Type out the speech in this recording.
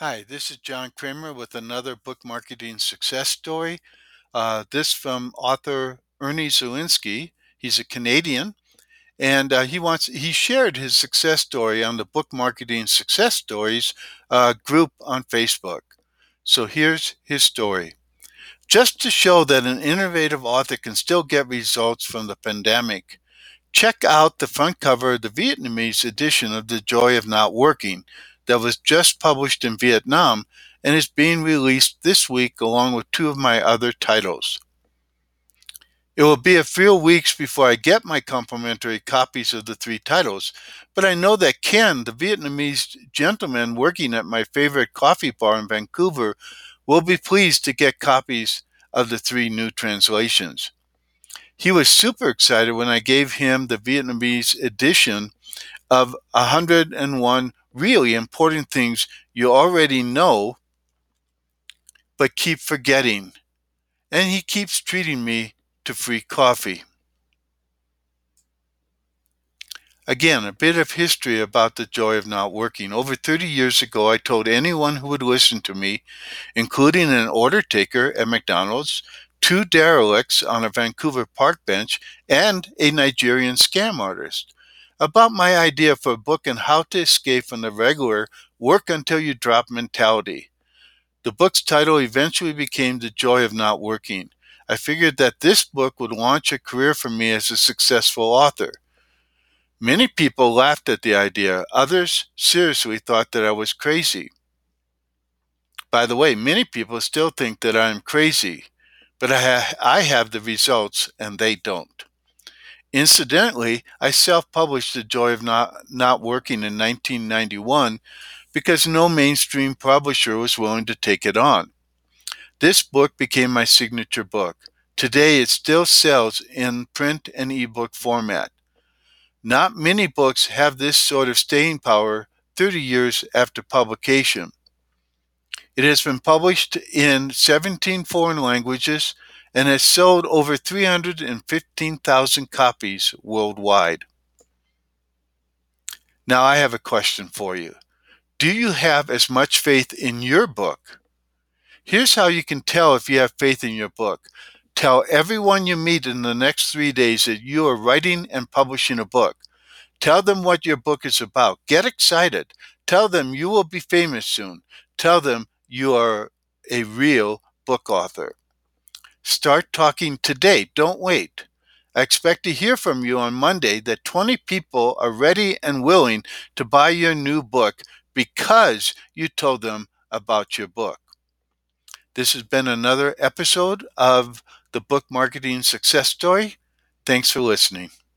Hi, this is John Kremer with another book marketing success story. Uh, this from author Ernie Zelinski. He's a Canadian, and uh, he wants he shared his success story on the Book Marketing Success Stories uh, group on Facebook. So here's his story. Just to show that an innovative author can still get results from the pandemic, check out the front cover of the Vietnamese edition of The Joy of Not Working that was just published in Vietnam and is being released this week along with two of my other titles. It will be a few weeks before I get my complimentary copies of the three titles, but I know that Ken, the Vietnamese gentleman working at my favorite coffee bar in Vancouver, will be pleased to get copies of the three new translations. He was super excited when I gave him the Vietnamese edition of 101 really important things you already know, but keep forgetting. And he keeps treating me to free coffee. Again, a bit of history about the joy of not working. Over 30 years ago, I told anyone who would listen to me, including an order taker at McDonald's, two derelicts on a Vancouver park bench, and a Nigerian scam artist about my idea for a book on how to escape from the regular work until you drop mentality. The book's title eventually became The Joy of Not Working. I figured that this book would launch a career for me as a successful author. Many people laughed at the idea, others seriously thought that I was crazy. By the way, many people still think that I'm crazy, but I, ha- I have the results and they don't. Incidentally, I self published The Joy of Not, Not Working in 1991 because no mainstream publisher was willing to take it on. This book became my signature book. Today, it still sells in print and ebook format. Not many books have this sort of staying power 30 years after publication. It has been published in 17 foreign languages and has sold over 315,000 copies worldwide. Now, I have a question for you. Do you have as much faith in your book? Here's how you can tell if you have faith in your book. Tell everyone you meet in the next three days that you are writing and publishing a book. Tell them what your book is about. Get excited. Tell them you will be famous soon. Tell them you are a real book author. Start talking today. Don't wait. I expect to hear from you on Monday that 20 people are ready and willing to buy your new book because you told them about your book. This has been another episode of the Book Marketing Success Story. Thanks for listening.